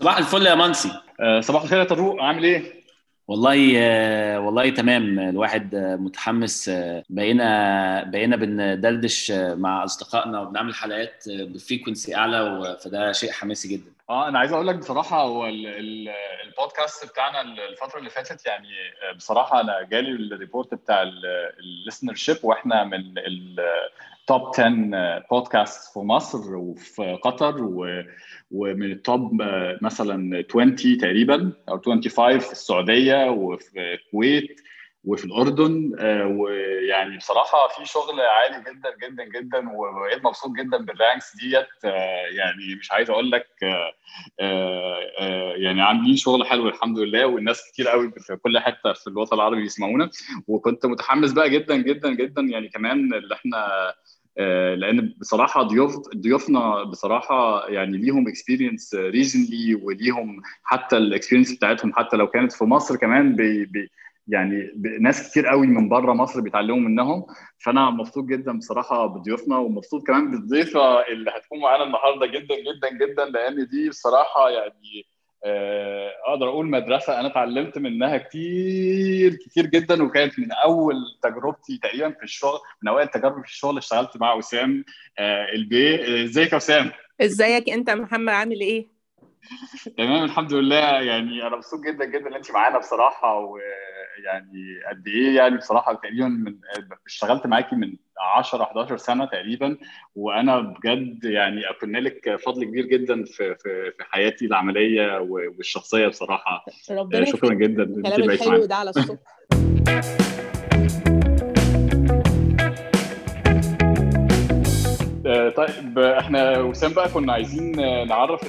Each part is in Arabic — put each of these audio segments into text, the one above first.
صباح الفل يا منسي. آه، صباح الخير يا طارق عامل إيه؟ والله آه، والله تمام. الواحد آه، متحمس بقينا بقينا بندردش مع أصدقائنا وبنعمل حلقات ب frequency أعلى فده شيء حماسي جدا. آه أنا عايز أقول لك بصراحة هو ال- ال- البودكاست بتاعنا الفترة اللي فاتت يعني بصراحة أنا جالي ال report بتاع ال listenership وإحنا من ال top 10 بودكاست في مصر وفي قطر ومن ال top مثلا 20 تقريبا أو 25 في السعودية وفي الكويت وفي الأردن آه، ويعني بصراحة في شغل عالي جدا جدا جدا وبقيت مبسوط جدا بال ranks ديت آه، يعني مش عايز أقول لك آه، يعني عاملين شغل حلو الحمد لله والناس كتير قوي في كل حتة في الوطن العربي بيسمعونا وكنت متحمس بقى جدا جدا جدا يعني كمان اللي إحنا لأن بصراحة ضيوف ضيوفنا بصراحة يعني ليهم experience regionally وليهم حتى ال experience بتاعتهم حتى لو كانت في مصر كمان بي بي يعني ناس كتير قوي من بره مصر بيتعلموا منهم. فأنا مبسوط جدا بصراحة بضيوفنا ومبسوط كمان بالضيفة اللي هتكون معانا النهارده جدا جدا جدا لأن دي بصراحة يعني آه، أقدر أقول مدرسة أنا اتعلمت منها كتير كتير جدا وكانت من أول تجربتي تقريبا في الشغل من أوائل تجاربي في الشغل اشتغلت مع وسام آه، البيه آه، ازيك يا وسام ازيك انت محمد؟ عامل إيه؟ تمام الحمد لله. يعني أنا مبسوط جدا جدا إن انت معانا بصراحة ويعني قد إيه يعني بصراحة تقريبا من اشتغلت معاكي من 10 11 سنة تقريبا وأنا بجد يعني اكن لك فضل كبير جدا في في في حياتي العملية والشخصية بصراحة. ربنا شكرا يخليك جدا الكلام بقيتي الحلو ده على الصبح آه، طيب إحنا وسام بقى كنا عايزين آه، نعرف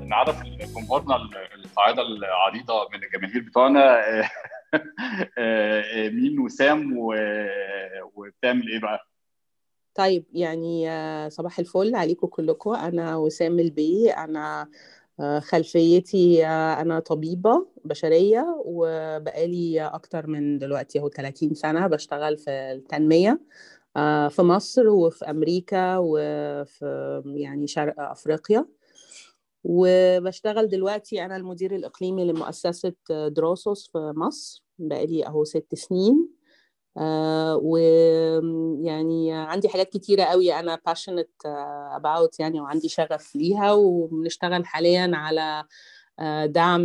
نعرف جمهورنا القاعدة العريضة من الجماهير بتوعنا. آه، آه، مين وسام و- وبتعمل إيه بقى؟ طيب يعني آه، صباح الفل عليكم كلكم. أنا وسام البي. أنا آه، خلفيتي آه، أنا طبيبة بشرية وبقالي أكتر من دلوقتي أهو 30 سنة بشتغل في التنمية آه، في مصر وفي أمريكا وفي يعني شرق أفريقيا. وبشتغل دلوقتي أنا المدير الإقليمي لمؤسسة دراسوس في مصر بقالي أهو ست سنين. آه ويعني عندي حاجات كتيرة قوي أنا passionate آه، about يعني وعندي شغف ليها. وبنشتغل حاليا على آه، دعم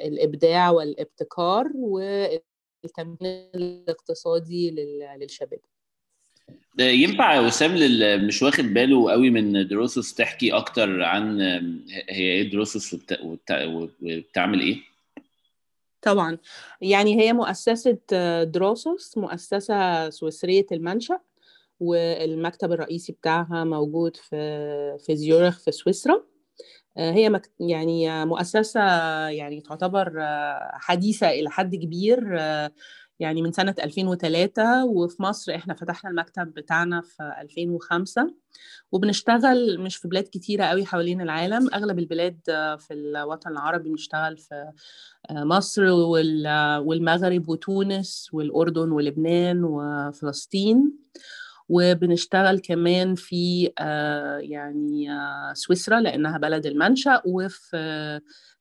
الإبداع والابتكار والتمكين الاقتصادي لل- للشباب. ينفع وسام للي مش واخد باله قوي من دروسوس تحكي أكتر عن هي إيه دروسوس وبت- وبت- وبتعمل إيه؟ طبعا يعني هي مؤسسة آه، دروسوس مؤسسة سويسرية المنشأ والمكتب الرئيسي بتاعها موجود في في زيورخ في سويسرا آه، هي. يعني مؤسسة يعني تعتبر آه، حديثة إلى حد كبير يعني من سنة 2003 وفي مصر إحنا فتحنا المكتب بتاعنا في 2005 وبنشتغل مش في بلاد كتيرة قوي حوالين العالم أغلب البلاد في الوطن العربي بنشتغل في آه، مصر وال- والمغرب وتونس والأردن ولبنان وفلسطين. وبنشتغل كمان في آه، يعني آه، سويسرا لأنها بلد المنشأ وفي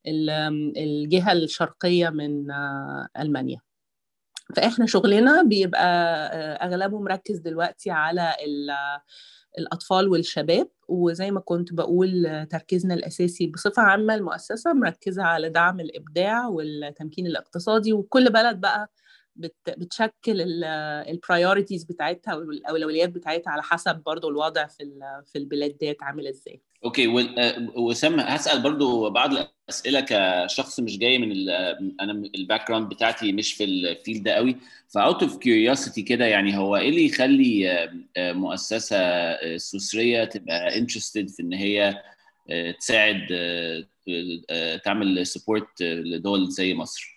ال- الجهة الشرقية من ألمانيا. فإحنا شغلنا بيبقى آه، أغلبه مركز دلوقتي على ال- الأطفال والشباب وزي ما كنت بقول آه، تركيزنا الأساسي بصفة عامة المؤسسة مركزة على دعم الإبداع والتمكين الاقتصادي وكل بلد بقى بت- بتشكل البرايورتيز بتاعتها والأولويات بتاعتها على حسب برضو الوضع في في البلاد ديت عامل إزاي. okay آه، وسام هسأل برضو بعض الأسئلة كشخص مش جاي من أنا ال background بتاعتي مش في ال field ده قوي ف out of curiosity كده يعني هو إيه اللي يخلي آه، آه، مؤسسة سويسرية تبقى interested في إن هي تساعد تعمل support لدول زي مصر.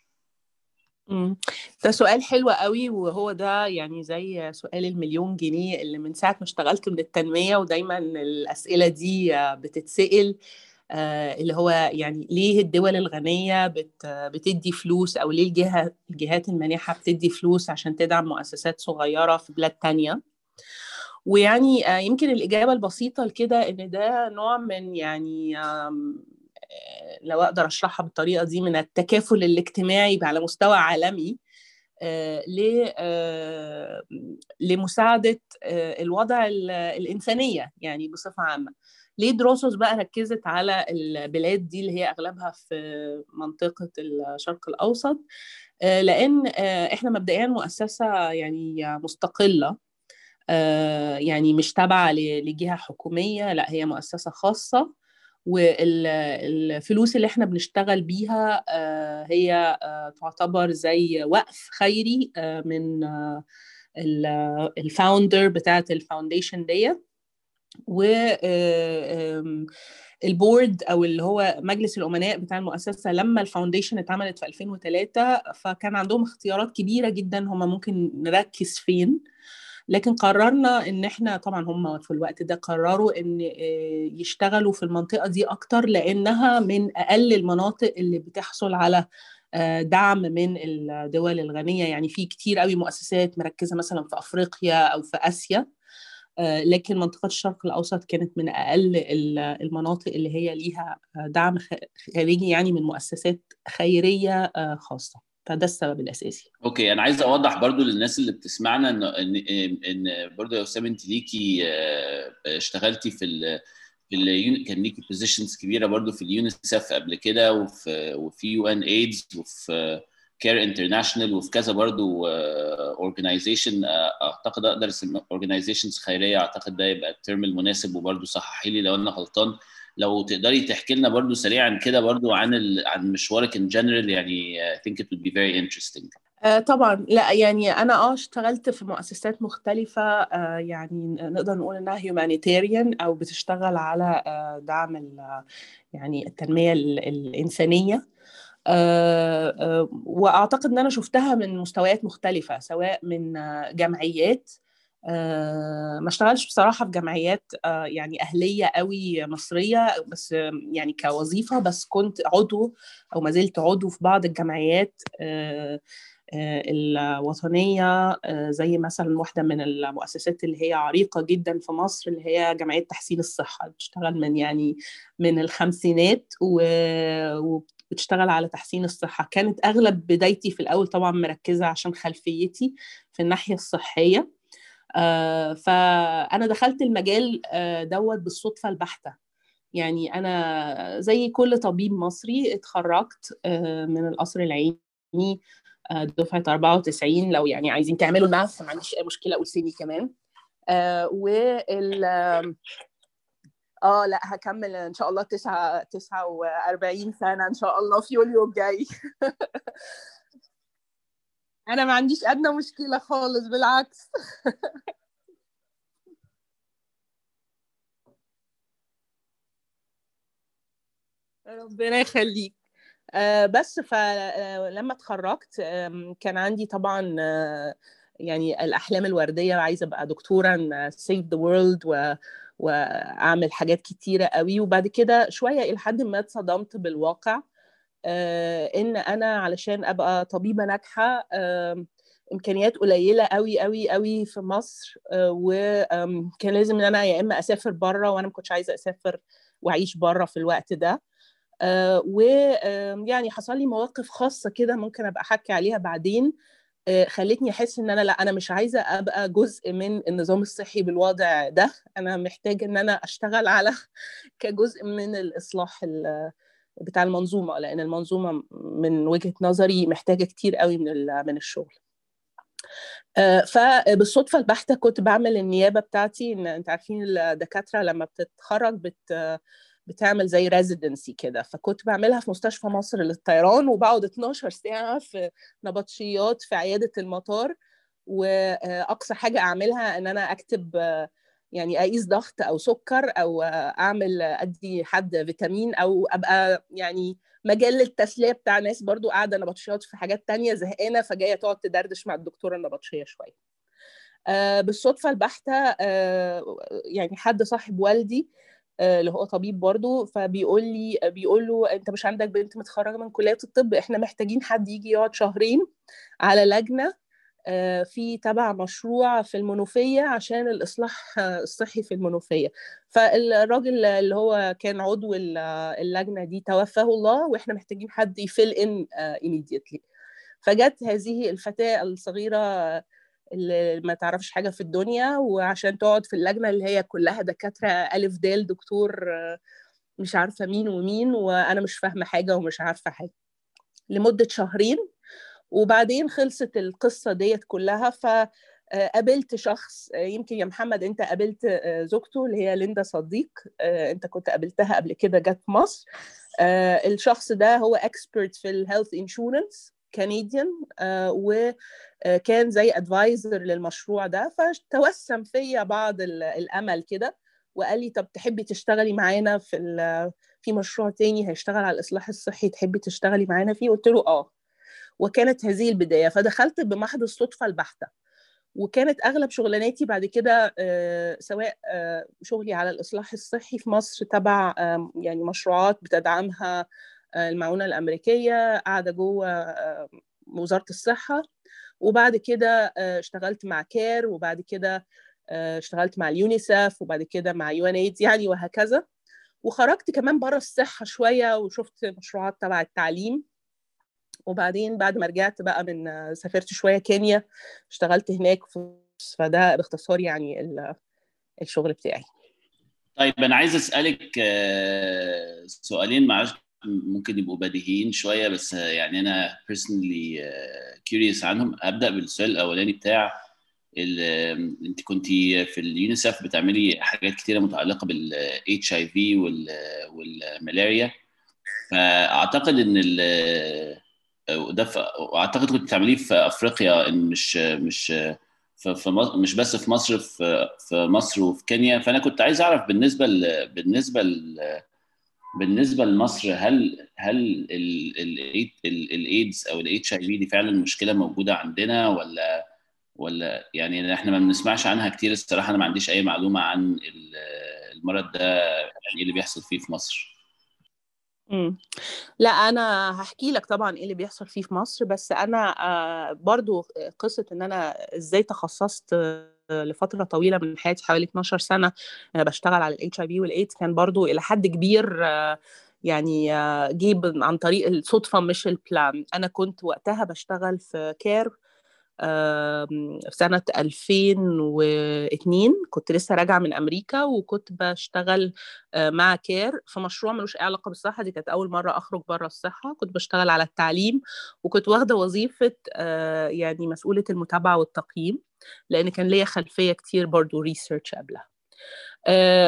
ده سؤال حلو قوي وهو ده يعني زي سؤال المليون جنيه اللي من ساعة ما اشتغلت من التنمية ودايما الأسئلة دي بتتسأل آه، اللي هو يعني ليه الدول الغنية بت بتدي فلوس أو ليه الجهة الجهات المانحة بتدي فلوس عشان تدعم مؤسسات صغيرة في بلاد تانية. ويعني آه، يمكن الإجابة البسيطة لكده إن ده نوع من يعني لو أقدر أشرحها بالطريقة دي من التكافل الاجتماعي على مستوى عالمي لمساعدة الوضع الإنسانية يعني بصفة عامة. ليه دروسوس بقى ركزت على البلاد دي اللي هي أغلبها في منطقة الشرق الأوسط؟ لأن إحنا مبدئيا مؤسسة يعني مستقلة يعني مش تابعة لجهة حكومية لا هي مؤسسة خاصة. والفلوس اللي إحنا بنشتغل بيها هي تعتبر زي وقف خيري من ال founder بتاعت ال foundation ديت و ال board أو اللي هو مجلس الأمناء بتاع المؤسسة لما ال foundation اتعملت في 2003 فكان عندهم اختيارات كبيرة جدا هم ممكن نركز فين. لكن قررنا إن إحنا طبعا هم في الوقت ده قرروا إن يشتغلوا في المنطقة دي أكتر لأنها من أقل المناطق اللي بتحصل على دعم من الدول الغنية. يعني في كتير قوي مؤسسات مركزة مثلا في أفريقيا أو في آسيا لكن منطقة الشرق الأوسط كانت من أقل المناطق اللي هي ليها دعم خارجي يعني من مؤسسات خيرية خاصة. فده السبب الأساسي. okay أنا عايز أوضح برضو للناس اللي بتسمعنا إن إن, إن برضو يا وسام انتي ليكي اشتغلتي في ال في ال كان ليكي positions كبيرة برضو في ال UNICEF قبل كده وفي وفي UNAIDS وفي CARE International وفي كذا برضو organization أعتقد أقدر organizations خيرية أعتقد ده يبقى ال term المناسب وبرضو صححي لي لو أنا غلطان. لو تقدري تحكي لنا برضو سريعا كده برضو عن ال... عن مشوارك in general يعني I think it would be very interesting. آه طبعا. لا يعني أنا آه اشتغلت في مؤسسات مختلفة آه يعني نقدر نقول إنها humanitarian أو بتشتغل على آه دعم ال... يعني التنمية الإنسانية. آه وأعتقد إن أنا شفتها من مستويات مختلفة سواء من جمعيات آه ما اشتغلش بصراحة في جمعيات آه يعني أهلية قوي مصرية بس آه يعني كوظيفة بس كنت عضو أو ما زلت عضو في بعض الجمعيات الوطنية زي مثلا واحدة من المؤسسات اللي هي عريقة جدا في مصر اللي هي جمعية تحسين الصحة بتشتغل من يعني من الخمسينات وبتشتغل على تحسين الصحة. كانت أغلب بدايتي في الأول طبعا مركزة عشان خلفيتي في الناحية الصحية. آه فأنا دخلت المجال آه دوت بالصدفة البحتة. يعني أنا زي كل طبيب مصري اتخرجت آه من القصر العيني دفعة 94 لو يعني عايزين تعملوا الماث ما عنديش أي مشكلة أقول سني كمان وال آه لا هكمل إن شاء الله 9 49 سنة إن شاء الله في يوليو الجاي. أنا ما عنديش أدنى مشكلة خالص بالعكس. ربنا يخليك. آه بس فلما اتخرجت كان عندي طبعا يعني الأحلام الوردية عايزة أبقى دكتورا سيف ذا وورلد وأعمل حاجات كتيرة قوي وبعد كده شوية إلى حد ما اتصدمت بالواقع. آه إن أنا علشان أبقى طبيبة ناجحة آه إمكانيات قليلة قوي قوي قوي في مصر آه وكان لازم إن أنا يا إما أسافر بره وأنا ما كنتش عايزة أسافر وأعيش بره في الوقت ده. ويعني حصل لي مواقف خاصة كده ممكن أبقى أحكي عليها بعدين خلتني أحس إن أنا لأ أنا مش عايزة أبقى جزء من النظام الصحي بالوضع ده. أنا محتاجة إن أنا أشتغل على كجزء من الإصلاح بتاع المنظومة لأن المنظومة من وجهة نظري محتاجة كتير قوي من من الشغل. فبالصدفه البحتة كنت بعمل النيابة بتاعتي. إن أنت عارفين الدكاترة لما بتتخرج بت بتعمل زي ريزيدنسي كده. فكنت بعملها في مستشفى مصر للطيران وبقعد 12 ساعة في نبطشيات في عيادة المطار. وأقصى حاجة أعملها إن أنا أكتب يعني أقيس ضغط أو سكر أو أعمل أدي حد فيتامين أو أبقى يعني مجال للتسلية بتاع ناس برضو قاعدة نبطشيات في حاجات تانية زهقانة فجاية تقعد تدردش مع الدكتوره النبطشية شوية. آه بالصدفة البحتة آه يعني حد صاحب والدي آه اللي هو طبيب برضو فبيقول لي بيقول له أنت مش عندك بنت متخرجة من كلية الطب إحنا محتاجين حد يجي يقعد شهرين على لجنة في تبع مشروع في المنوفية عشان الإصلاح الصحي في المنوفية. فالراجل اللي هو كان عضو اللجنة دي توفاه الله وإحنا محتاجين حد يفل إن immediately. فجت هذه الفتاة الصغيرة اللي ما تعرفش حاجة في الدنيا وعشان تقعد في اللجنة اللي هي كلها دكاترة ألف دال دكتور مش عارفة مين ومين وأنا مش فاهمة حاجة ومش عارفة حاجة. لمدة شهرين وبعدين خلصت القصة ديت كلها فقابلت شخص يمكن يا محمد أنت قابلت زوجته اللي هي ليندا صديق أنت كنت قابلتها قبل كده جت مصر. الشخص ده هو expert في ال health insurance Canadian وكان زي ادفايزر للمشروع ده فتوسم فيا بعض الأمل كده وقال لي طب تحبي تشتغلي معانا في في مشروع تاني هيشتغل على الإصلاح الصحي تحبي تشتغلي معانا فيه؟ قلت له آه. وكانت هذه البداية. فدخلت بمحض الصدفة البحتة وكانت أغلب شغلاناتي بعد كده سواء شغلي على الإصلاح الصحي في مصر تبع يعني مشروعات بتدعمها المعونة الأمريكية قاعدة جوه وزارة الصحة. وبعد كده اشتغلت مع CARE وبعد كده اشتغلت مع اليونيسف وبعد كده مع UN يعني وهكذا. وخرجت كمان بره الصحة شوية وشفت مشروعات تبع التعليم. وبعدين بعد ما رجعت بقى من سافرت شوية كينيا اشتغلت هناك فده باختصار يعني الشغل بتاعي. طيب أنا عايز أسألك سؤالين معلش ممكن يبقوا بديهيين شوية بس يعني أنا personally curious عنهم. هبدا بالسؤال الأولاني بتاع أنت كنت في اليونيسف بتعملي حاجات كتيرة متعلقة بالاتش اي في والملاريا. فأعتقد إن وده وأعتقد كنت بتعمليه في أفريقيا إن مش مش في في مش بس في مصر في في مصر وفي كينيا. فأنا كنت عايز أعرف بالنسبة ل بالنسبة ل بالنسبة لمصر هل هل الايدز أو ال HIV دي فعلا مشكلة موجودة عندنا ولا ولا يعني إحنا ما بنسمعش عنها كتير الصراحة أنا ما عنديش أي معلومة عن المرض ده يعني إيه اللي بيحصل فيه في مصر. لا أنا هحكي لك طبعا إيه اللي بيحصل فيه في مصر بس أنا برضو قصة إن أنا إزاي تخصصت لفترة طويلة من حياتي حوالي 12 سنة بشتغل على ال HIV والايدز كان برضو إلى حد كبير يعني جيب عن طريق الصدفة مش ال plan أنا كنت وقتها بشتغل في CARE في سنة 2002 كنت لسه راجعة من أمريكا وكنت بشتغل مع CARE في مشروع ملوش أي علاقة بالصحة. دي كانت أول مرة أخرج بره الصحة. كنت بشتغل على التعليم وكنت واخدة وظيفة يعني مسؤولة المتابعة والتقييم لأن كان ليا خلفية كتير برضو research قبلها.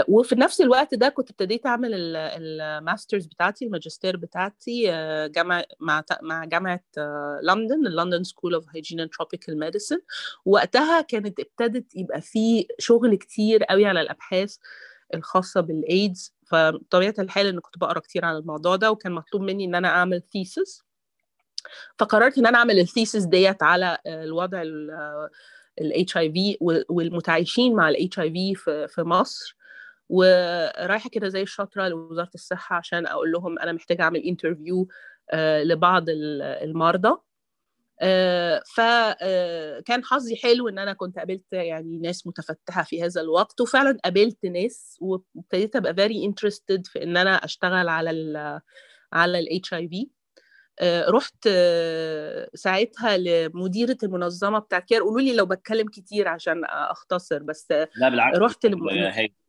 وفي نفس الوقت ده كنت ابتديت أعمل ال masters بتاعتي الماجستير بتاعتي uh, جامعة مع مع جامعة uh, لندن ال London School of Hygiene and Tropical Medicine وقتها كانت ابتدت يبقى في شغل كتير قوي على الأبحاث الخاصة بالايدز فبطبيعة الحال إن كنت بقرأ كتير عن الموضوع ده وكان مطلوب مني إن أنا أعمل thesis فقررت إن أنا أعمل ال thesis ديت على الوضع ال HIV والمتعايشين مع ال HIV في مصر. ورايحة كده زي الشاطرة لوزارة الصحة عشان أقول لهم أنا محتاجة أعمل interview لبعض المرضى. فكان حظي حلو إن أنا كنت قابلت يعني ناس متفتحة في هذا الوقت وفعلا قابلت ناس وابتديت أبقى very interested في إن أنا أشتغل على ال على ال HIV رحت ساعتها لمديرة المنظمة بتاعت CARE قولوا لي لو بتكلم كتير عشان أختصر بس لا بالعكس رحت لم...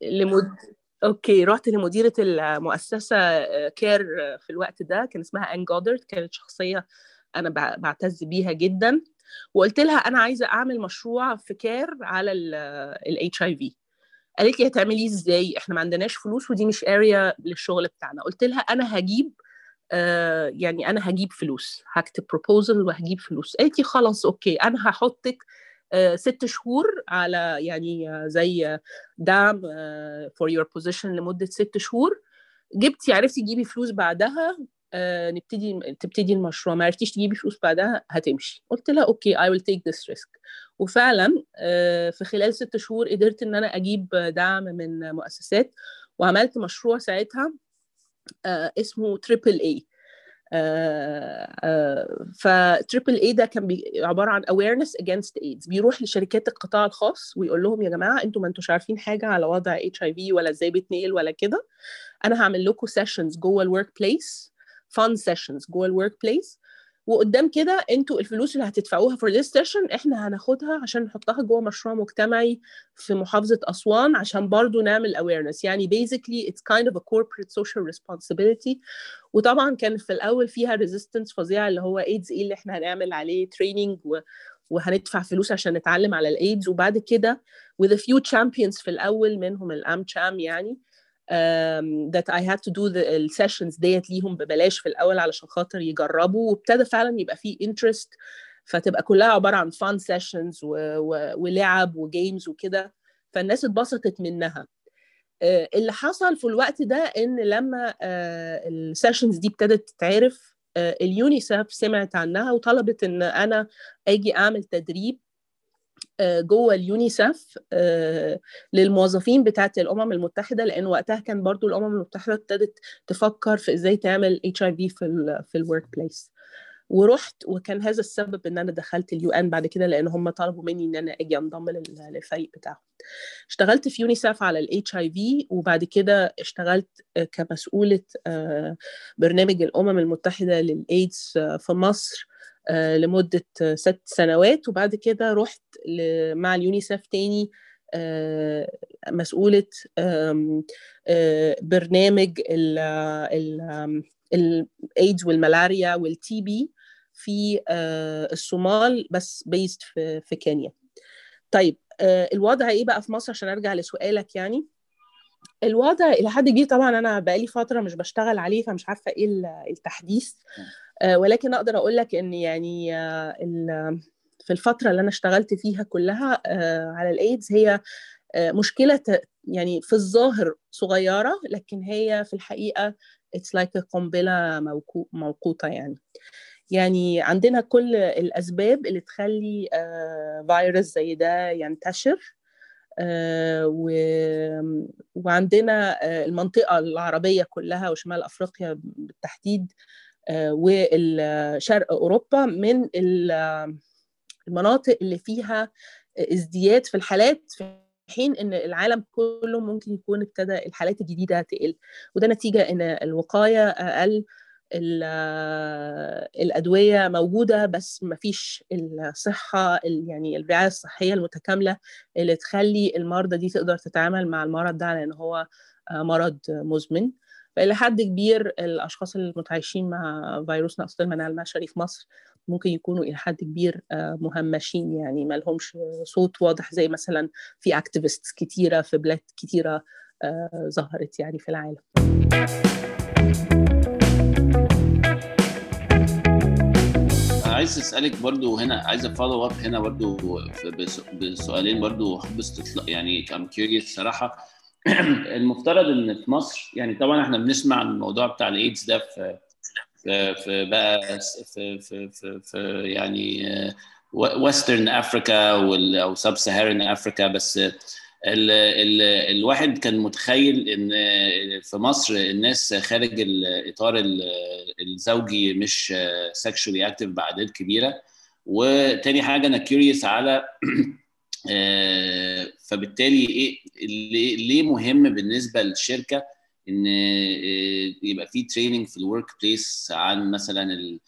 لمد... okay رحت لمديرة المؤسسة CARE في الوقت ده كان اسمها Anne Goddard كانت شخصية أنا بعتز بيها جدا. وقلت لها أنا عايزة أعمل مشروع في CARE على ال HIV قالت لي هتعمليه إزاي؟ إحنا ما عندناش فلوس ودي مش area للشغل بتاعنا. قلت لها أنا هجيب آه يعني أنا هجيب فلوس هكتب proposal وهجيب فلوس. قالت خلاص okay. أنا هحطك آه ست شهور على يعني آه زي دعم for your position لمدة ست شهور. جبتي عرفتي تجيبي فلوس بعدها نبتدي تبتدي المشروع. ما عرفتيش تجيبي فلوس بعدها هتمشي. قلت لها okay I will take this risk وفعلا في خلال ست شهور قدرت إن أنا أجيب دعم من مؤسسات وعملت مشروع ساعتها. اسمه Triple A ف Triple A ده كان عبارة عن awareness against AIDS. بيروح لشركات القطاع الخاص ويقول لهم يا جماعة أنتوا ما انتوش عارفين حاجة على وضع HIV ولا إزاي بيتنقل ولا كده. أنا هعمل لكم sessions جوه ال workplace fun sessions جوه ال workplace وقدام كده أنتوا الفلوس اللي هتدفعوها for this session إحنا هناخدها عشان نحطها جوه مشروع مجتمعي في محافظة أسوان عشان برضو نعمل awareness. يعني basically it's kind of a corporate social responsibility. وطبعا كان في الأول فيها resistance فظيعة اللي هو AIDS إيه اللي إحنا هنعمل عليه؟ و وهندفع فلوس عشان نتعلم على الايدز وبعد كده with a few champions في الأول منهم ال AmCham يعني. Um, that I had to do the ال sessions ديت ليهم ببلاش في الأول علشان خاطر يجربوا وابتدى فعلا يبقى فيه interest فتبقى كلها عبارة عن fun sessions و, و, ولعب و games وكده فالناس اتبسطت منها. uh, اللي حصل في الوقت ده إن لما uh, ال sessions دي ابتدت تتعرف uh, اليونيسف سمعت عنها وطلبت إن أنا أجي أعمل تدريب جوه اليونيسف للموظفين بتاعه الأمم المتحدة لأن وقتها كان برضو الأمم المتحدة ابتدت تفكر في إزاي تعمل HIV في ال في ال workplace ورحت وكان هذا السبب إن أنا دخلت ال UN بعد كده لأن هم طلبوا مني إن أنا أجي أنضم للفريق بتاعهم. اشتغلت في UNICEF على ال HIV وبعد كده اشتغلت كمسؤولة برنامج الأمم المتحدة للايدز في مصر. لمدة ست سنوات وبعد كده رحت مع ال UNICEF تاني مسؤولة برنامج الايدز والملاريا وال TB في الصومال بس based في, في كينيا. طيب الوضع إيه بقى في مصر؟ عشان أرجع لسؤالك يعني. الوضع إلى حد كبير طبعا أنا بقالي فترة مش بشتغل عليه فمش عارفة إيه التحديث. ولكن أقدر أقول لك إن يعني في الفترة اللي أنا اشتغلت فيها كلها على الإيدز هي مشكلة يعني في الظاهر صغيرة لكن هي في الحقيقة it's like قنبلة موقوتة يعني. يعني عندنا كل الأسباب اللي تخلي فيروس زي ده ينتشر و... وعندنا المنطقة العربية كلها وشمال أفريقيا بالتحديد والشرق أوروبا من المناطق اللي فيها ازدياد في الحالات في حين إن العالم كله ممكن يكون ابتدى الحالات الجديدة تقل. وده نتيجة إن الوقاية أقل الأدوية موجودة بس ما فيش الصحه يعني الرعاية الصحية المتكاملة اللي تخلي المرضى دي تقدر تتعامل مع المرض ده لأن هو مرض مزمن. فإلى حد كبير الأشخاص المتعايشين مع فيروس نقص المناعة المعشري في مصر ممكن يكونوا إلى حد كبير مهمشين يعني ما لهمش صوت واضح زي مثلا في activists كتيرة في بلاد كتيرة ظهرت يعني في العالم. عايز أسألك برضو هنا عايز a follow up هنا برضو بسؤالين برضو حب يعني I'm curious صراحة. المفترض إن في مصر يعني طبعا إحنا بنسمع الموضوع بتاع الايدز ده في في, بقى في في في, في يعني Western Africa أو Sub-Saharan Africa بس ال ال الواحد كان متخيل إن في مصر الناس خارج الاطار الزوجي مش sexually active بأعداد كبيرة. وتاني حاجة أنا curious على فبالتالي إيه ليه مهم بالنسبة للشركة إن يبقى في training في ال workplace عن مثلا ال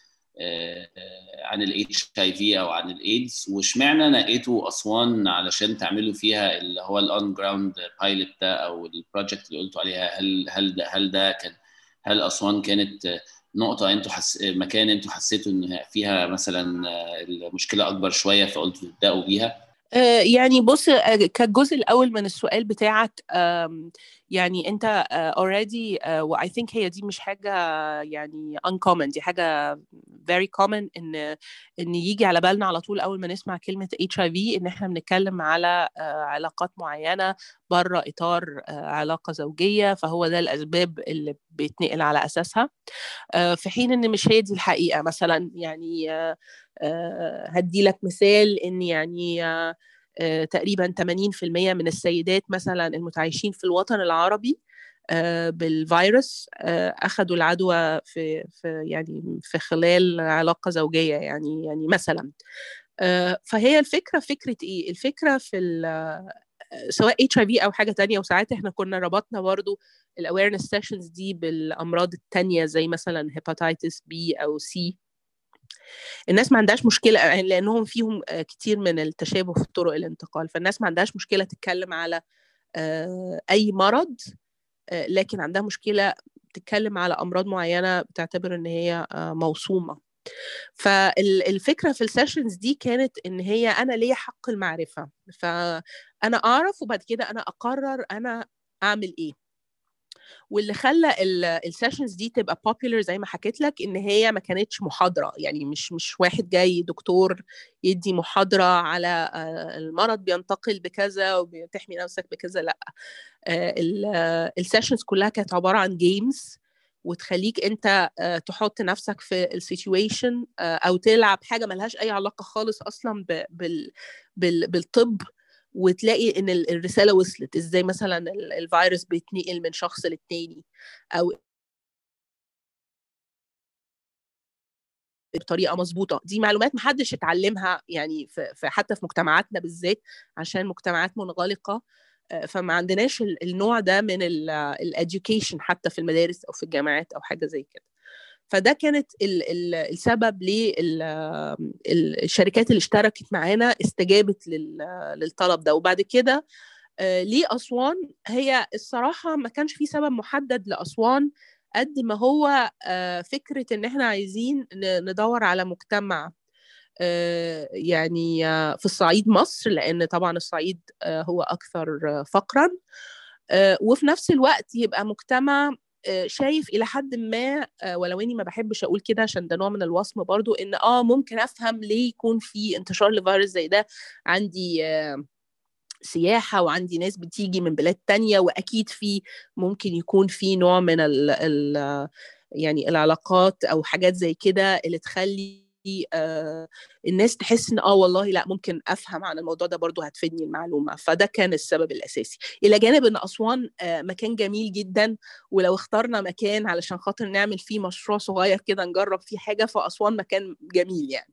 عن ال HIV أو عن الايدز واشمعنى نقيتوا أسوان علشان تعملوا فيها اللي هو ال on ground pilot ده أو ال project اللي قلتوا عليها هل هل ده هل ده كان هل أسوان كانت نقطة أنتوا حس... مكان أنتوا حسيتوا إن فيها مثلا المشكلة أكبر شوية فقلتوا تبدأوا بيها؟ يعني بص كالجزء الأول من السؤال بتاعك يعني أنت already و I think هي دي مش حاجة يعني uncommon دي حاجة very common إن إن يجي على بالنا على طول أول ما نسمع كلمة HIV إن إحنا بنتكلم على علاقات معينة بره إطار علاقة زوجية فهو ده الأسباب اللي بيتنقل على أساسها. في حين إن مش هي دي الحقيقة مثلا يعني هدي لك مثال إن يعني تقريبا 80% من السيدات مثلا المتعايشين في الوطن العربي بالفيروس اخذوا العدوى في في يعني في خلال علاقة زوجية يعني يعني مثلا. فهي الفكرة فكرة إيه؟ الفكرة في سواء HIV أو حاجة تانية وساعات إحنا كنا ربطنا برضو ال awareness sessions دي بالأمراض التانية زي مثلا hepatitis B أو C الناس ما عندهاش مشكلة لأنهم فيهم كتير من التشابه في طرق الانتقال. فالناس ما عندهاش مشكلة تتكلم على أي مرض لكن عندها مشكلة تتكلم على أمراض معينة بتعتبر إن هي موصومه فالفكرة في السيشنز دي كانت إن هي أنا ليا حق المعرفة. فأنا أعرف وبعد كده أنا أقرر أنا أعمل إيه. واللي خلى ال sessions دي تبقى popular زي ما حكيت لك إن هي ما كانتش محاضرة. يعني مش مش واحد جاي دكتور يدي محاضرة على المرض بينتقل بكذا وبتحمي نفسك بكذا لأ. ال sessions كلها كانت عبارة عن games وتخليك أنت تحط نفسك في ال situation أو تلعب حاجة ملهاش أي علاقة خالص أصلا بال بالطب وتلاقي إن الرسالة وصلت إزاي مثلا الفيروس بيتنقل من شخص للتاني أو بطريقة مظبوطه دي معلومات محدش اتعلمها يعني في حتى في مجتمعاتنا بالذات عشان مجتمعات منغلقة فما عندناش النوع ده من الاديوكيشن حتى في المدارس أو في الجامعات أو حاجة زي كده. فده كانت ال ال السبب للشركات اللي اشتركت معانا استجابت للطلب ده. وبعد كده ليه أسوان؟ هي الصراحة ما كانش في سبب محدد لأسوان قد ما هو فكرة إن إحنا عايزين ندور على مجتمع يعني في الصعيد مصر لأن طبعا الصعيد هو أكثر فقرا وفي نفس الوقت يبقى مجتمع شايف إلى حد ما ولو إني ما بحبش أقول كده عشان ده نوع من الوصم برضو إن آه ممكن أفهم ليه يكون في انتشار لفيروس زي ده. عندي سياحة وعندي ناس بتيجي من بلاد تانية وأكيد في ممكن يكون في نوع من ال ال يعني العلاقات أو حاجات زي كده اللي تخلي آه الناس تحس إن آه والله لأ ممكن أفهم عن الموضوع ده برضو هتفيدني المعلومة. فده كان السبب الأساسي. إلى جانب إن أسوان آه مكان جميل جدا ولو اخترنا مكان علشان خاطر نعمل فيه مشروع صغير كده نجرب فيه حاجة فأسوان مكان جميل يعني.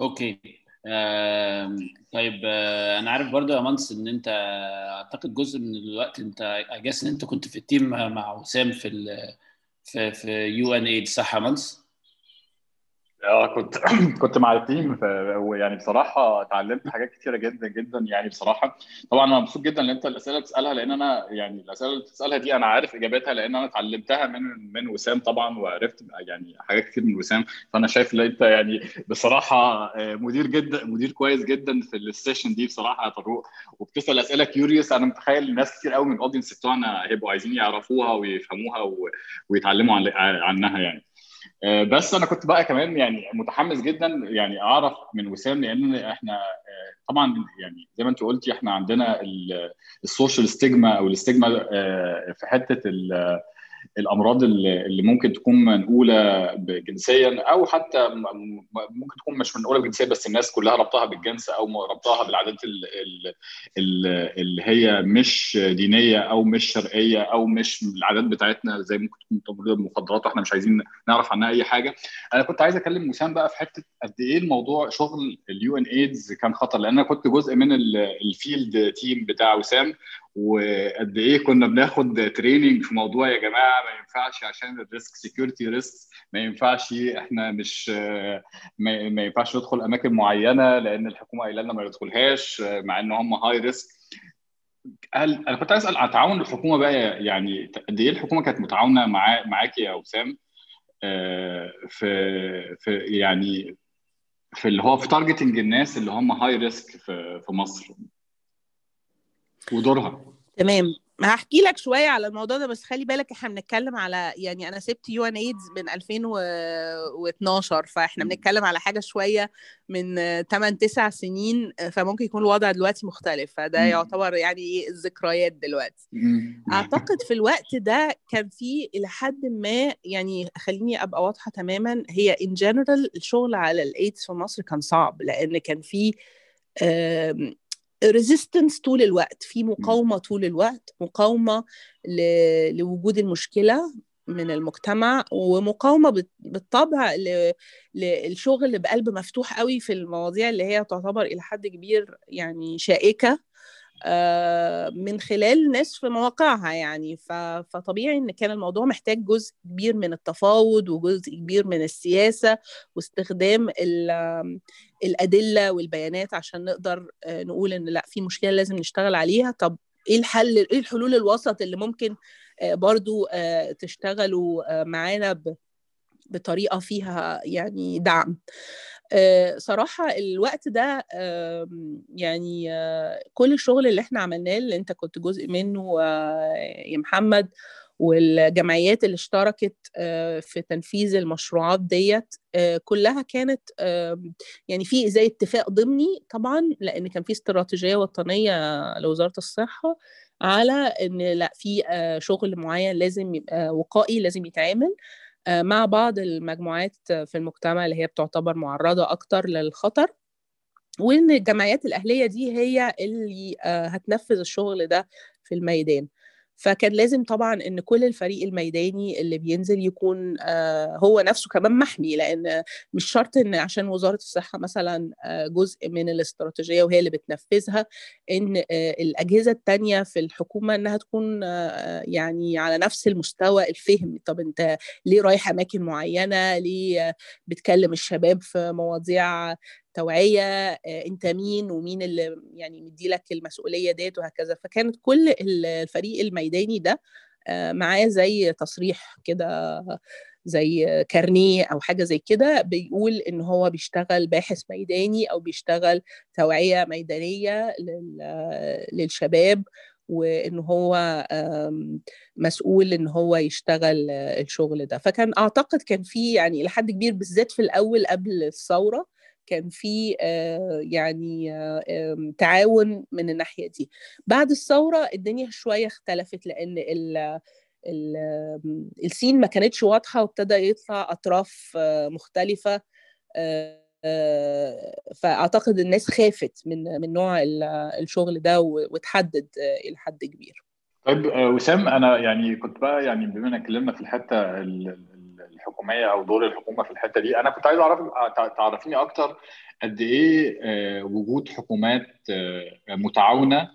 Okay. آه طيب آه أنا عارف برضو يا مانس إن أنت أعتقد جزء من الوقت أنت I guess إن أنت كنت في ال team مع وسام في في في UNAIDS صح يا مانس؟ آه كنت كنت مع ال team ويعني بصراحة اتعلمت حاجات كتيرة جدا جدا يعني بصراحة. طبعا أنا مبسوط جدا إن أنت الأسئلة بتسألها لأن أنا يعني الأسئلة اللي بتسألها دي أنا عارف إجاباتها لأن أنا اتعلمتها من من وسام طبعا وعرفت يعني حاجات كتير من وسام. فأنا شايف إن أنت يعني بصراحة مدير جدا مدير كويس جدا في ال session دي بصراحة يا طارق. وبتسأل أسئلة curious أنا متخيل ناس كتير قوي من ال audience بتوعنا هيبقوا عايزين يعرفوها ويفهموها ويتعلموا عنها يعني. بس أنا كنت بقى كمان يعني متحمس جدا يعني أعرف من وسام لأن إحنا طبعا يعني زي ما أنت قلتي إحنا عندنا ال social stigma أو ال stigma في حتة الأمراض اللي ممكن تكون منقولة جنسيا أو حتى ممكن تكون مش منقولة جنسيا بس الناس كلها ربطها بالجنس أو ربطها بالعادات اللي هي مش دينية أو مش شرقية أو مش العادات بتاعتنا زي ممكن تكون تمريض المخدرات وإحنا مش عايزين نعرف عنها أي حاجة. أنا كنت عايز أكلم وسام بقى في حتة قد إيه الموضوع شغل ال UNAIDS كان خطر لأن أنا كنت جزء من ال field team بتاع وسام. وقد إيه كنا بناخد training في موضوع يا جماعة ما ينفعش عشان ال risk security risk ما ينفعش إحنا مش ما, ينفعش ندخل أماكن معينة لأن الحكومة قايلة لنا ما ندخلهاش مع إن هم high risk هل أنا كنت عايز أسأل عن تعاون الحكومة بقى يعني قد إيه الحكومة كانت متعاونة مع معاكي يا وسام في في يعني في اللي هو في targeting الناس اللي هم high risk في مصر. ودورها. تمام. هحكي لك شوية على الموضوع ده بس خلي بالك إحنا بنتكلم على يعني أنا سبت UNAIDS من 2012 فإحنا بنتكلم على حاجة شوية من 8 9 سنين فممكن يكون الوضع دلوقتي مختلف فده يعتبر يعني إيه الذكريات دلوقتي. أعتقد في الوقت ده كان في إلى حد ما يعني خليني أبقى واضحة تماما هي ان جنرال الشغل على الايدز في مصر كان صعب لأن كان في ريزيستنس طول الوقت في مقاومة طول الوقت مقاومة ل... لوجود المشكلة من المجتمع ومقاومة بالطبع للشغل بقلب مفتوح قوي في المواضيع اللي هي تعتبر إلى حد كبير يعني شائكة. من خلال ناس في مواقعها يعني. فطبيعي إن كان الموضوع محتاج جزء كبير من التفاوض وجزء كبير من السياسة واستخدام الأدلة والبيانات عشان نقدر نقول إن لأ في مشكلة لازم نشتغل عليها. طب إيه الحل إيه الحلول الوسط اللي ممكن برضو تشتغلوا معانا بطريقة فيها يعني دعم؟ صراحة الوقت ده يعني كل الشغل اللي إحنا عملناه اللي انت كنت جزء منه يا محمد والجمعيات اللي اشتركت في تنفيذ المشروعات ديت كلها كانت يعني في زي اتفاق ضمني طبعا لأن كان في استراتيجية وطنية لوزارة الصحة على إن لأ في شغل معين لازم يبقى وقائي لازم يتعمل. مع بعض المجموعات في المجتمع اللي هي بتعتبر معرضة أكتر للخطر وإن الجمعيات الأهلية دي هي اللي هتنفذ الشغل ده في الميدان. فكان لازم طبعا إن كل الفريق الميداني اللي بينزل يكون هو نفسه كمان محمي لأن مش شرط إن عشان وزارة الصحة مثلا جزء من الاستراتيجية وهي اللي بتنفذها إن الأجهزة الثانية في الحكومة إنها تكون يعني على نفس المستوى الفهم. طب أنت ليه رايح أماكن معينة؟ ليه بتكلم الشباب في مواضيع توعية أنت مين ومين اللي يعني مدي لك المسؤولية ديت وهكذا. فكانت كل الفريق الميداني ده معاه زي تصريح كده زي كارنيه أو حاجة زي كده بيقول إن هو بيشتغل باحث ميداني أو بيشتغل توعية ميدانية للشباب وإن هو مسؤول إن هو يشتغل الشغل ده. فكان أعتقد كان في يعني لحد كبير بالذات في الأول قبل الثورة كان في يعني تعاون من الناحية دي. بعد الثورة الدنيا شوية اختلفت لأن ال السين ما كانتش واضحة وابتدى يطلع أطراف مختلفة فأعتقد الناس خافت من من نوع الشغل ده وتحدد إلى حد كبير. طيب وسام أنا يعني كنت بقى يعني بما انك اتكلمنا في الحتة الحكومية أو دور الحكومة في الحتة دي. أنا كنت عايز أعرف تعرفيني أكتر قد إيه وجود حكومات متعاونة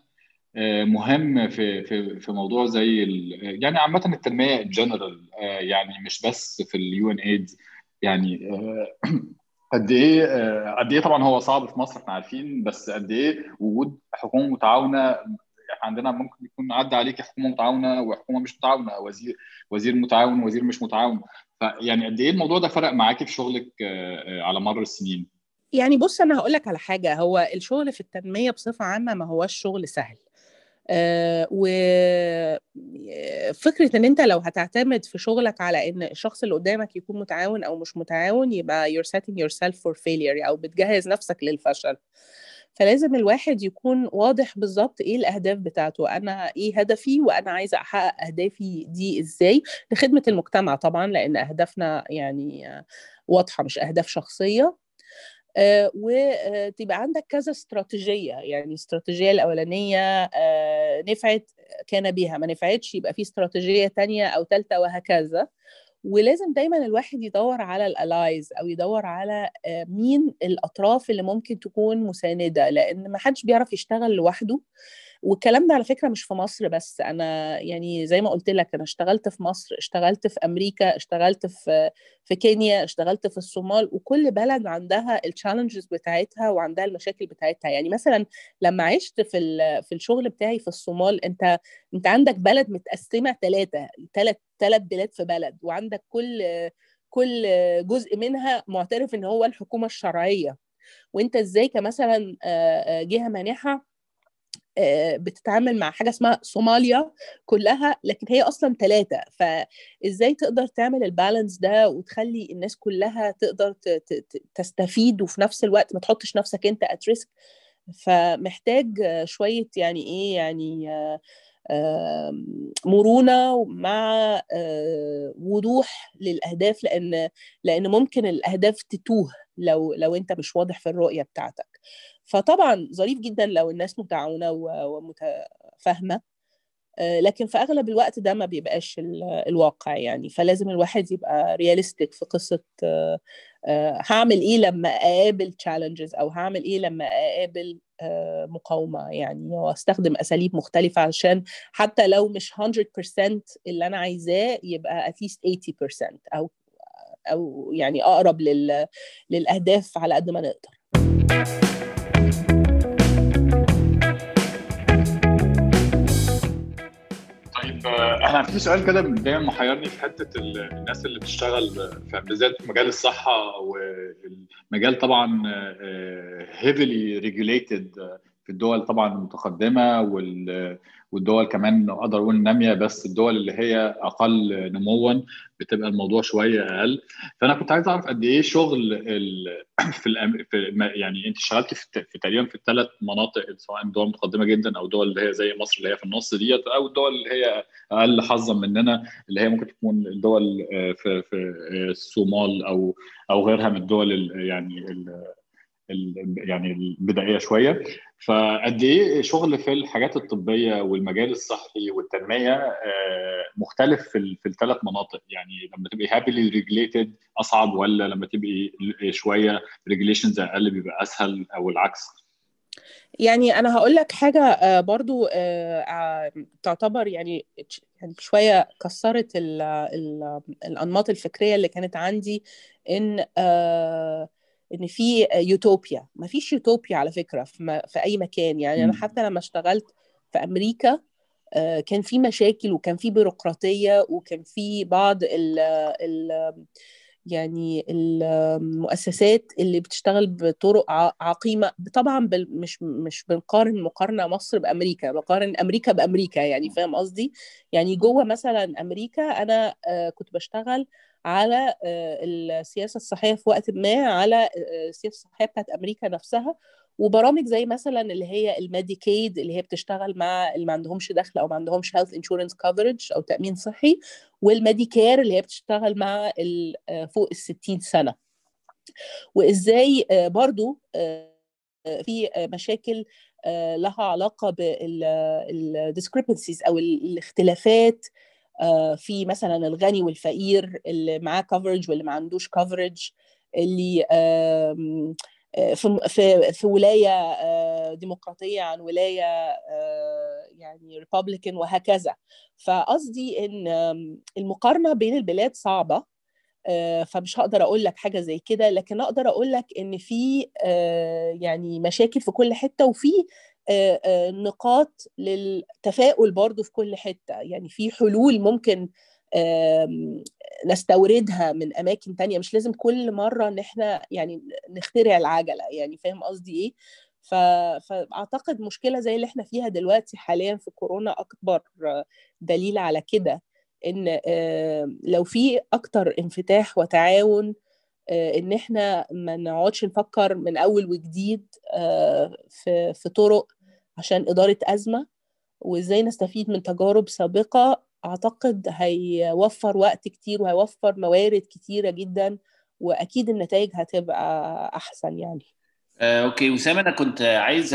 مهم في في في موضوع زي يعني عامة التنمية الجنرال يعني مش بس في ال UNAIDS يعني قد إيه قد إيه طبعا هو صعب في مصر إحنا عارفين بس قد إيه وجود حكومة متعاونة عندنا ممكن يكون عدى عليك حكومة متعاونة وحكومة مش متعاونة وزير وزير متعاون وزير مش متعاون. فيعني قد إيه الموضوع ده فرق معاكي في شغلك على مر السنين؟ يعني بص أنا هقول لك على حاجة. هو الشغل في التنمية بصفة عامة ما هوش شغل سهل. آه وفكرة إن أنت لو هتعتمد في شغلك على إن الشخص اللي قدامك يكون متعاون أو مش متعاون يبقى you're setting yourself for failure أو بتجهز نفسك للفشل. فلازم الواحد يكون واضح بالظبط إيه الأهداف بتاعته أنا إيه هدفي وأنا عايزة أحقق أهدافي دي إزاي لخدمة المجتمع طبعا لأن أهدافنا يعني واضحة مش أهداف شخصية. آه وتبقى عندك كذا استراتيجية يعني الاستراتيجيه الأولانية آه نفعت كان بها ما نفعتش يبقى في استراتيجية تانية أو ثالثه وهكذا. ولازم دايما الواحد يدور على الالايز أو يدور على آه مين الأطراف اللي ممكن تكون مساندة لأن ما حدش بيعرف يشتغل لوحده. والكلام ده على فكرة مش في مصر بس أنا يعني زي ما قلت لك أنا اشتغلت في مصر اشتغلت في أمريكا اشتغلت في في كينيا اشتغلت في الصومال وكل بلد عندها التشالنجز بتاعتها وعندها المشاكل بتاعتها. يعني مثلا لما عشت في في الشغل بتاعي في الصومال أنت أنت عندك بلد متقسمة ثلاثة ثلاث ثلاث بلاد في بلد وعندك كل كل جزء منها معترف إن هو الحكومة الشرعية. وأنت إزاي كمثلا جهة مانحة بتتعامل مع حاجة اسمها صوماليا كلها لكن هي أصلا ثلاثة فإزاي تقدر تعمل البالانس ده وتخلي الناس كلها تقدر تستفيد وفي نفس الوقت ما تحطش نفسك أنت ات ريسك فمحتاج شوية يعني إيه يعني مرونة مع وضوح للأهداف لأن لأن ممكن الأهداف تتوه لو لو أنت مش واضح في الرؤية بتاعتك. فطبعا ظريف جدا لو الناس متعاونه ومتفاهمة. لكن في أغلب الوقت ده ما بيبقاش الواقع يعني. فلازم الواحد يبقى realistic في قصة هعمل إيه لما أقابل challenges أو هعمل إيه لما أقابل مقاومة يعني. واستخدم أساليب مختلفة عشان حتى لو مش 100% اللي أنا عايزاه يبقى at least 80% أو أو يعني أقرب لل... للأهداف على قد ما نقدر. طيب أنا في سؤال كده دايما محيرني في حتة الناس اللي بتشتغل بالذات في مجال الصحة والمجال طبعا heavily regulated في الدول طبعا المتقدمة والدول كمان أقدر أقول نامية بس الدول اللي هي أقل نموا بتبقى الموضوع شوية أقل. فأنا كنت عايز أعرف قد إيه شغل في, الأم... في يعني أنت اشتغلتي في, في تقريبا في الثلاث مناطق سواء دول متقدمة جدا أو دول اللي هي زي مصر اللي هي في النص ديت أو الدول اللي هي أقل حظا مننا اللي هي ممكن تكون الدول في في الصومال أو أو غيرها من الدول يعني ال... يعني البدائية شوية. فقد إيه شغل في الحاجات الطبية والمجال الصحي والتنمية مختلف في في الثلاث مناطق. يعني لما تبقي heavily regulated أصعب ولا لما تبقي شوية regulations أقل بيبقى أسهل أو العكس؟ يعني أنا هقول لك حاجة برضو تعتبر يعني يعني شوية كسرت ال ال الأنماط الفكرية اللي كانت عندي إن إن في يوتوبيا. ما فيش يوتوبيا على فكرة في, في أي مكان. يعني أنا حتى لما اشتغلت في أمريكا كان في مشاكل وكان في بيروقراطية وكان في بعض ال ال يعني المؤسسات اللي بتشتغل بطرق عقيمة. طبعا مش مش بنقارن مقارنة مصر بأمريكا. بقارن أمريكا بأمريكا يعني فاهم قصدي؟ يعني جوه مثلا أمريكا أنا كنت بشتغل على السياسة الصحية في وقت ما على السياسة الصحية بتاعت أمريكا نفسها. وبرامج زي مثلا اللي هي الميديكيد اللي هي بتشتغل مع اللي ما عندهمش دخل أو ما عندهمش health insurance coverage أو تأمين صحي وال Medicare اللي هي بتشتغل مع فوق ال 60 سنة. وإزاي برضو في مشاكل لها علاقة بال discrepancies أو الاختلافات في مثلا الغني والفقير اللي معاه كفرج واللي ما عندوش كفرج اللي في في في ولاية ديمقراطية عن ولاية يعني ريبابليكان وهكذا. فقصدي إن المقارنة بين البلاد صعبة فمش هقدر أقول لك حاجة زي كده لكن أقدر أقول لك إن في يعني مشاكل في كل حتة وفي نقاط للتفاؤل برضو في كل حتة. يعني في حلول ممكن نستوردها من أماكن تانية. مش لازم كل مرة إن إحنا يعني نخترع العجلة. يعني فاهم قصدي إيه؟ ف... فأعتقد مشكلة زي اللي إحنا فيها دلوقتي حاليا في كورونا أكبر دليل على كده. إن لو في أكتر انفتاح وتعاون إن إحنا ما نقعدش نفكر من أول وجديد في في طرق عشان إدارة أزمة وإزاي نستفيد من تجارب سابقة. أعتقد هيوفر وقت كتير وهيوفر موارد كتيرة جدا وأكيد النتائج هتبقى أحسن يعني. آه، okay. وسام أنا كنت عايز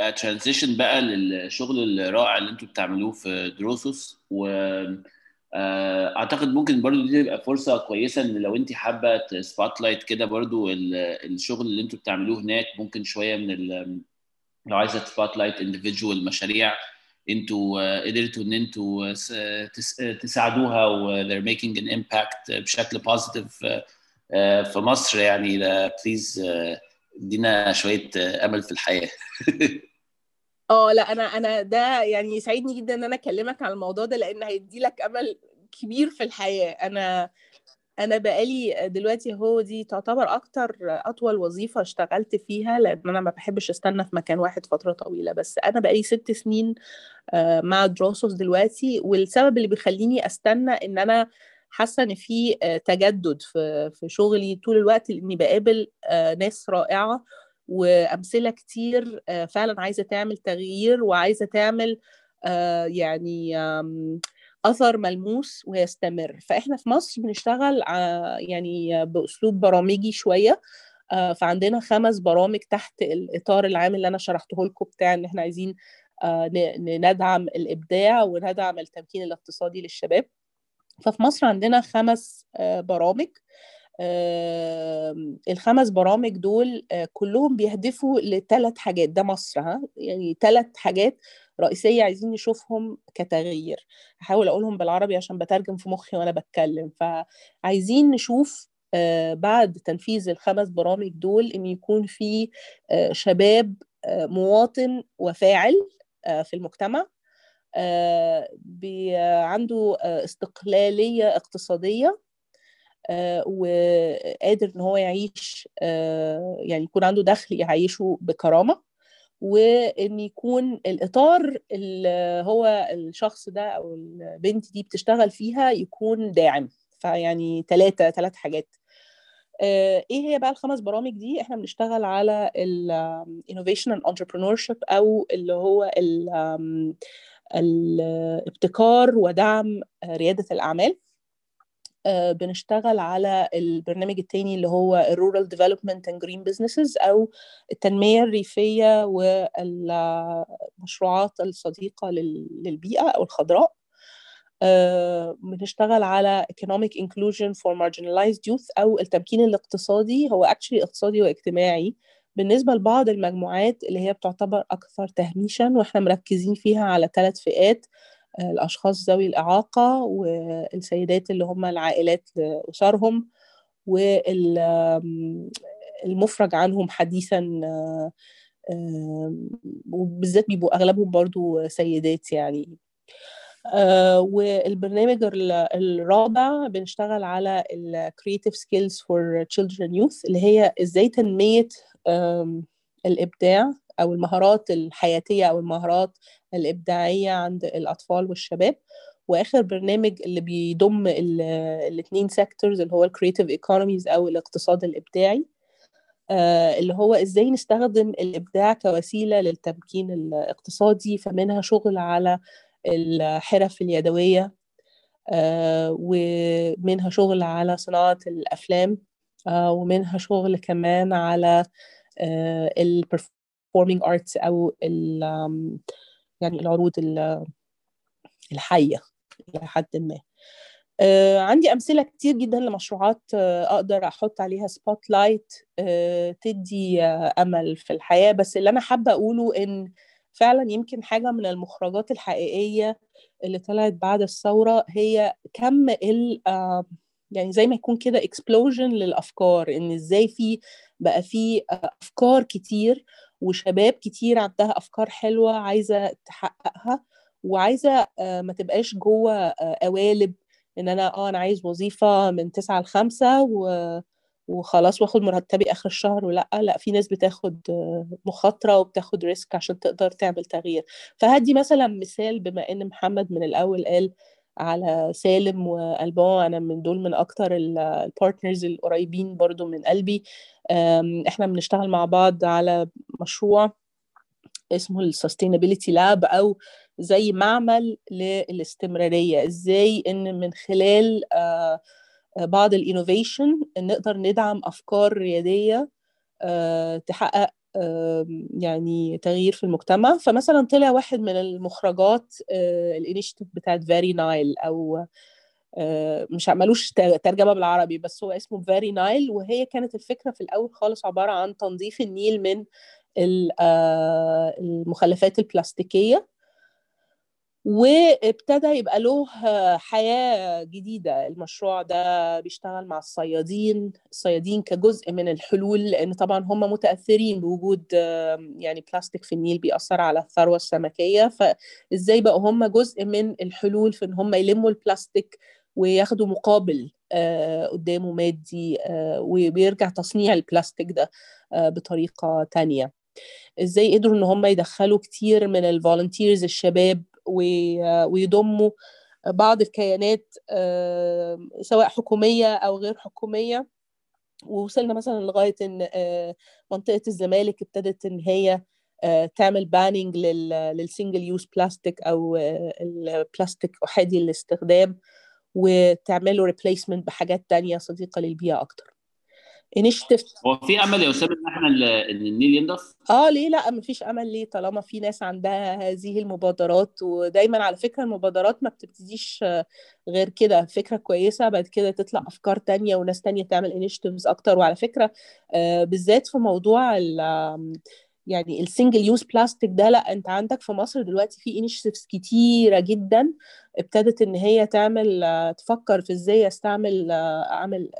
a-transition بقى للشغل الرائع اللي أنتوا بتعملوه في دروسوس و أعتقد ممكن برضو دي تبقى فرصة كويسة إن لو انت حابة spotlight كده برضو الشغل اللي أنتوا بتعملوه هناك ممكن شوية من لو عايزة spotlight individual مشاريع أنتوا قدرتوا إن أنتوا تساعدوها و they're making an impact بشكل positive في مصر يعني please ادينا شوية أمل في الحياة. آه لأ أنا أنا ده يعني يسعدني جدا إن أنا أكلمك عن الموضوع ده لأن هيدي لك أمل كبير في الحياة. أنا أنا بقالي دلوقتي هو دي تعتبر أكتر أطول وظيفة اشتغلت فيها لأن أنا ما بحبش أستنى في مكان واحد فترة طويلة. بس أنا بقالي ست سنين مع دروسوس دلوقتي والسبب اللي بيخليني أستنى إن أنا حاسة إن في تجدد في في شغلي طول الوقت لأني بقابل ناس رائعة. وأمثلة كتير فعلا عايزة تعمل تغيير وعايزة تعمل يعني أثر ملموس ويستمر. فإحنا في مصر بنشتغل يعني بأسلوب برامجي شوية فعندنا خمس برامج تحت الإطار العام اللي أنا شرحته لكم بتاع إن إحنا عايزين ندعم الإبداع وندعم التمكين الاقتصادي للشباب. ففي مصر عندنا خمس برامج. الخمس برامج دول كلهم بيهدفوا لثلاث حاجات. ده مصر ها؟ يعني ثلاث حاجات رئيسية عايزين نشوفهم كتغيير. هحاول أقولهم بالعربي عشان بترجم في مخي وأنا بتكلم. فعايزين نشوف بعد تنفيذ الخمس برامج دول إن يكون في شباب مواطن وفاعل في المجتمع عنده استقلالية اقتصادية وقادر إن هو يعيش يعني يكون عنده دخل يعيشه بكرامة وإن يكون الإطار اللي هو الشخص ده أو البنت دي بتشتغل فيها يكون داعم. فيعني ثلاثة ثلاث حاجات. إيه هي بقى الخمس برامج دي؟ إحنا بنشتغل على ال innovation and entrepreneurship أو اللي هو الابتكار ودعم ريادة الأعمال. بنشتغل على البرنامج التاني اللي هو ال rural development and green businesses أو التنمية الريفية والمشروعات الصديقة للبيئة أو الخضراء. بنشتغل على economic inclusion for marginalized youth أو التمكين الاقتصادي. هو actually اقتصادي واجتماعي. بالنسبة لبعض المجموعات اللي هي بتعتبر أكثر تهميشا وإحنا مركزين فيها على ثلاث فئات الأشخاص ذوي الإعاقة والسيدات اللي هم العائلات لأسرهم والمفرج عنهم حديثا وبالذات بيبقوا أغلبهم برضو سيدات يعني. والبرنامج الرابع بنشتغل على ال Creative Skills for Children Youth اللي هي إزاي تنمية الإبداع أو المهارات الحياتية أو المهارات الإبداعية عند الأطفال والشباب. وآخر برنامج اللي بيضم الاثنين sectors اللي هو ال creative economies أو الاقتصاد الإبداعي اللي هو إزاي نستخدم الإبداع كوسيلة للتمكين الاقتصادي فمنها شغل على الحرف اليدوية ومنها شغل على صناعة الأفلام ومنها شغل كمان على ال performing arts أو يعني العروض الحية إلى حد ما. عندي أمثلة كتير جدا لمشروعات أقدر أحط عليها spotlight تدي أمل في الحياة. بس اللي أنا حابة أقوله إن فعلا يمكن حاجة من المخرجات الحقيقية اللي طلعت بعد الثورة هي كم ال يعني زي ما يكون كده اكسبلوجن للأفكار. إن إزاي في بقى في أفكار كتير وشباب كتير عندها أفكار حلوة عايزة تحققها وعايزة ما تبقاش جوه قوالب إن أنا آه أنا عايز وظيفة من 9 ل 5 و وخلاص وآخد مرتبي آخر الشهر ولا لا في ناس بتاخد مخاطرة وبتاخد risk عشان تقدر تعمل تغيير. فهدي مثلا مثال بما إن محمد من الأول قال على سالم وألبان أنا من دول من أكتر ال partners القريبين برضو من قلبي. إحنا بنشتغل مع بعض على مشروع اسمه ال sustainability lab أو زي معمل للاستمرارية. إزاي إن من خلال بعض ال innovation نقدر ندعم أفكار ريادية تحقق يعني تغيير في المجتمع. فمثلا طلع واحد من المخرجات ال initiative بتاعت VeryNile أو مش ملوش ترجمة بالعربي بس هو اسمه VeryNile. وهي كانت الفكرة في الأول خالص عبارة عن تنظيف النيل من المخلفات البلاستيكية. وابتدى يبقى له حياة جديدة. المشروع ده بيشتغل مع الصيادين الصيادين كجزء من الحلول لأن طبعا هم متأثرين بوجود يعني بلاستيك في النيل بيأثر على الثروة السمكية. فإزاي بقوا هم جزء من الحلول في إن هم يلموا البلاستيك وياخدوا مقابل قدامه مادي وبيرجع تصنيع البلاستيك ده بطريقة تانية. إزاي قدروا إن هم يدخلوا كتير من ال volunteers الشباب ويضموا بعض الكيانات سواء حكومية أو غير حكومية. ووصلنا مثلا لغاية إن منطقة الزمالك ابتدت إن هي تعمل banning لل single-use plastic أو البلاستيك أحادي الاستخدام وتعمله replacement بحاجات تانية صديقة للبيئة أكتر. initiative هو في أمل يا اسامه إن إحنا إن النيل ينضف آه ليه لأ؟ مفيش أمل ليه طالما في ناس عندها هذه المبادرات؟ ودايما على فكرة المبادرات ما بتبتديش آه، غير كده. فكرة كويسة بعد كده تطلع أفكار تانية وناس تانية تعمل initiatives أكتر. وعلى فكرة آه، بالذات في موضوع يعني ال single-use plastic ده لأ أنت عندك في مصر دلوقتي في initiatives كتيرة جدا ابتدت إن هي تعمل آه، تفكر في إزاي أستعمل أعمل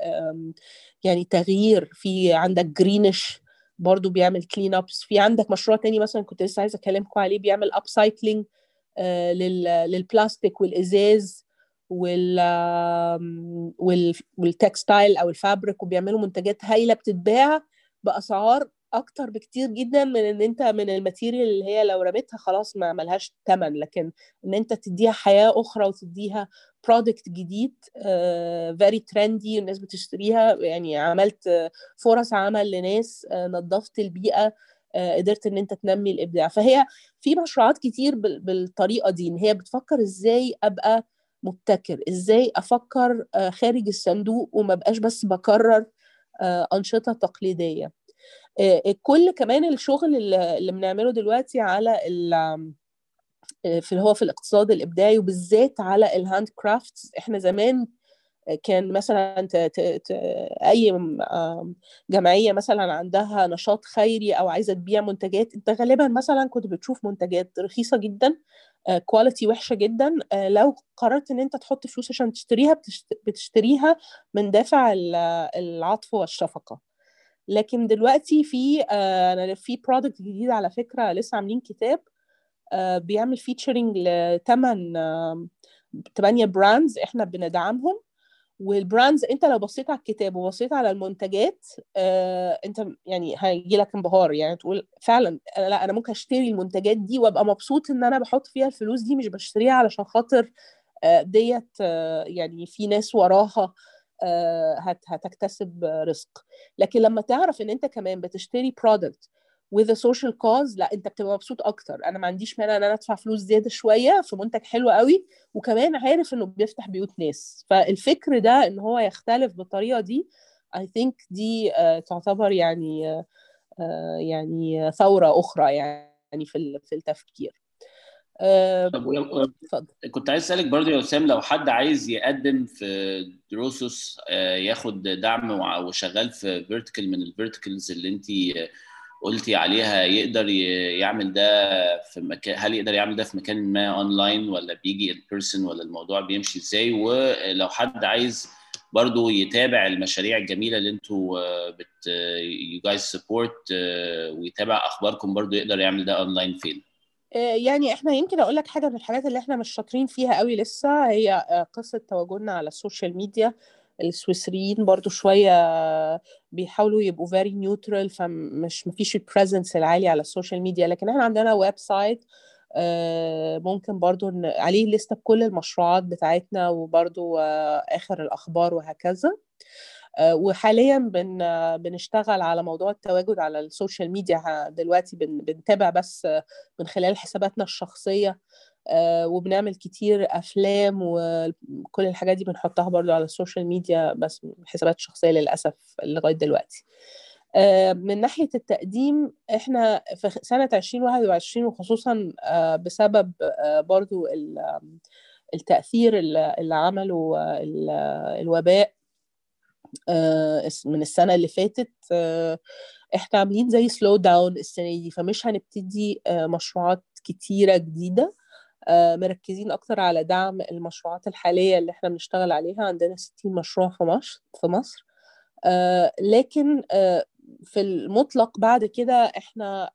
يعني تغيير في عندك Greenish برضو بيعمل clean-ups في عندك مشروع تاني مثلا كنت لسه عايزة أكلمكم عليه بيعمل upcycling للبلاستيك والإزاز وال وال textile أو ال fabric وبيعملوا منتجات هايلة بتتباع بأسعار أكتر بكتير جدا من إن أنت من ال material اللي هي لو رميتها خلاص ما ملهاش ثمن لكن إن أنت تديها حياة أخرى وتديها product جديد very trendy الناس بتشتريها. يعني عملت فرص عمل لناس آه، نظفت البيئة آه، قدرت إن أنت تنمي الإبداع. فهي في مشروعات كتير بال- بالطريقة دي إن هي بتفكر إزاي أبقى مبتكر إزاي أفكر آه، خارج الصندوق وما بقاش بس بكرر أنشطة تقليدية. كل كمان الشغل اللي بنعمله دلوقتي على ال آه، في اللي هو في الاقتصاد الإبداعي وبالذات على ال handcrafts إحنا زمان كان مثلا ت... ت... ت... أي جمعية مثلا عندها نشاط خيري أو عايزة تبيع منتجات أنت غالبا مثلا كنت بتشوف منتجات رخيصة جدا quality وحشة جدا آه، لو قررت إن أنت تحط فلوس عشان تشتريها بتشت... بتشتريها من دافع ال- العطف والشفقة. لكن دلوقتي في آه، أنا في product جديد على فكرة لسه عاملين كتاب آه، بيعمل featuring لثمان ثمانية brands إحنا بندعمهم. وال brands أنت لو بصيت على الكتاب وبصيت على المنتجات آه، أنت يعني هيجي لك انبهار. يعني تقول فعلا أنا لا أنا ممكن أشتري المنتجات دي وأبقى مبسوط إن أنا بحط فيها الفلوس دي مش بشتريها علشان خاطر آه، ديت آه، يعني في ناس وراها آه، هتكتسب آه، رزق. لكن لما تعرف إن أنت كمان بتشتري product with a social cause لا أنت بتبقى مبسوط أكتر. أنا ما عنديش مانع إن أنا أدفع فلوس زيادة شوية في منتج حلو قوي وكمان عارف إنه بيفتح بيوت ناس. فالفكر ده إن هو يختلف بالطريقة دي I think دي آه، تعتبر يعني آه، يعني ثورة أخرى يعني في في التفكير. طب و- اتفضل. كنت عايز أسألك برضو يا اسام لو حد عايز يقدم في دروسوس آه، ياخد دعم وشغال في vertical من ال verticals اللي انت قلتي عليها يقدر يعمل ده في مكان هل يقدر يعمل ده في مكان ما اونلاين ولا بيجي in person ولا الموضوع بيمشي إزاي؟ ولو حد عايز برضو يتابع المشاريع الجميلة اللي أنتوا آه، بت you guys support ويتابع أخباركم برضو يقدر يعمل ده اونلاين فين؟ آه، يعني إحنا يمكن أقول لك حاجة من الحاجات اللي إحنا مش شاطرين فيها قوي لسه هي آه، قصة تواجدنا على ال social media. السويسريين برضو شوية بيحاولوا يبقوا very neutral فمش مفيش ال presence العالي على ال social media. لكن إحنا عندنا website ممكن برضو عليه لستة بكل المشروعات بتاعتنا وبرضو آه، آخر الأخبار وهكذا. آه، وحاليا بن آه، بنشتغل على موضوع التواجد على ال social media. دلوقتي بن بنتابع بس آه، من خلال حساباتنا الشخصية آه، وبنعمل كتير أفلام وكل الحاجات دي بنحطها برضو على ال social media بس حسابات شخصية للأسف لغاية دلوقتي. آه، من ناحية التقديم إحنا في سنة 2021 وخصوصا آه، بسبب آه، برضو التأثير اللي عمله آه، ال- آه، الوباء آه، من السنة اللي فاتت آه، إحنا عاملين زي سلو داون السنة دي فمش هنبتدي آه، مشروعات كتيرة جديدة. آه، مركزين أكتر على دعم المشروعات الحالية اللي إحنا بنشتغل عليها. عندنا 60 مشروع في مصر في مصر. آه، لكن آه، في المطلق بعد كده إحنا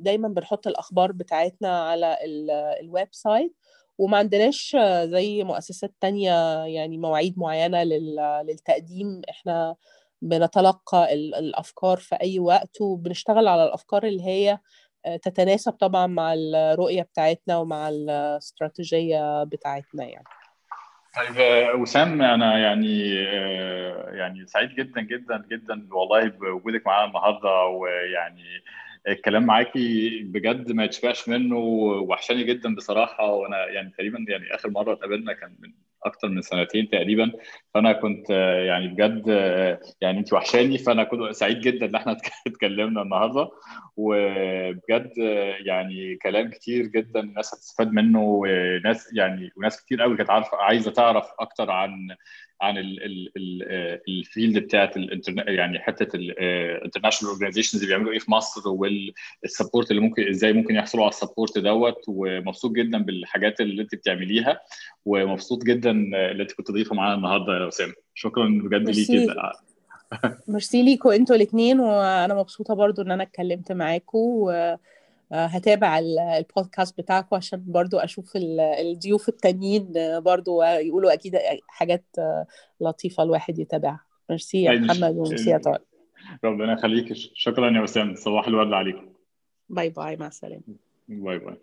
دايما بنحط الأخبار بتاعتنا على ال- ال website. وما عندناش زي مؤسسات تانية يعني مواعيد معينة لل- للتقديم. إحنا بنتلقى ال- الأفكار في أي وقت وبنشتغل على الأفكار اللي هي آه، تتناسب طبعا مع الرؤية بتاعتنا ومع الاستراتيجية بتاعتنا يعني. طيب آه، وسام أنا يعني آه، يعني سعيد جدا جدا جدا والله بوجودك معانا النهارده ويعني الكلام معاكي بجد ما يتشبعش منه وحشاني جدا بصراحة. وأنا يعني تقريبا يعني آخر مرة اتقابلنا كان من أكتر من سنتين تقريبا. فأنا كنت يعني بجد يعني انت وحشاني فأنا كنت سعيد جدا إن إحنا اتكلمنا النهارده. وبجد يعني كلام كتير جدا الناس هتستفاد منه وناس يعني وناس كتير قوي كانت عارفة عايزة تعرف أكتر عن عن الفيلد بتاعت يعني حتة ال international organizations اللي بيعملوا إيه في مصر وال support اللي ممكن إزاي ممكن يحصلوا على ال support دوت. ومبسوط جدا بالحاجات اللي أنت بتعمليها ومبسوط جدا اللي أنت كنت ضيفة معانا النهارده يا وسام. شكرا بجد ليكي ميرسي. ليكوا أنتوا الاثنين وأنا مبسوطة برضو إن أنا اتكلمت معاكم هتابع البودكاست بتاعكم عشان برضو أشوف الضيوف التانيين برضو يقولوا أكيد حاجات لطيفة الواحد يتابعها. ميرسي يا محمد وميرسي يا طارق. ربنا يخليك. شكرا يا وسام صباح الورد عليكم. bye bye مع السلامة. bye bye.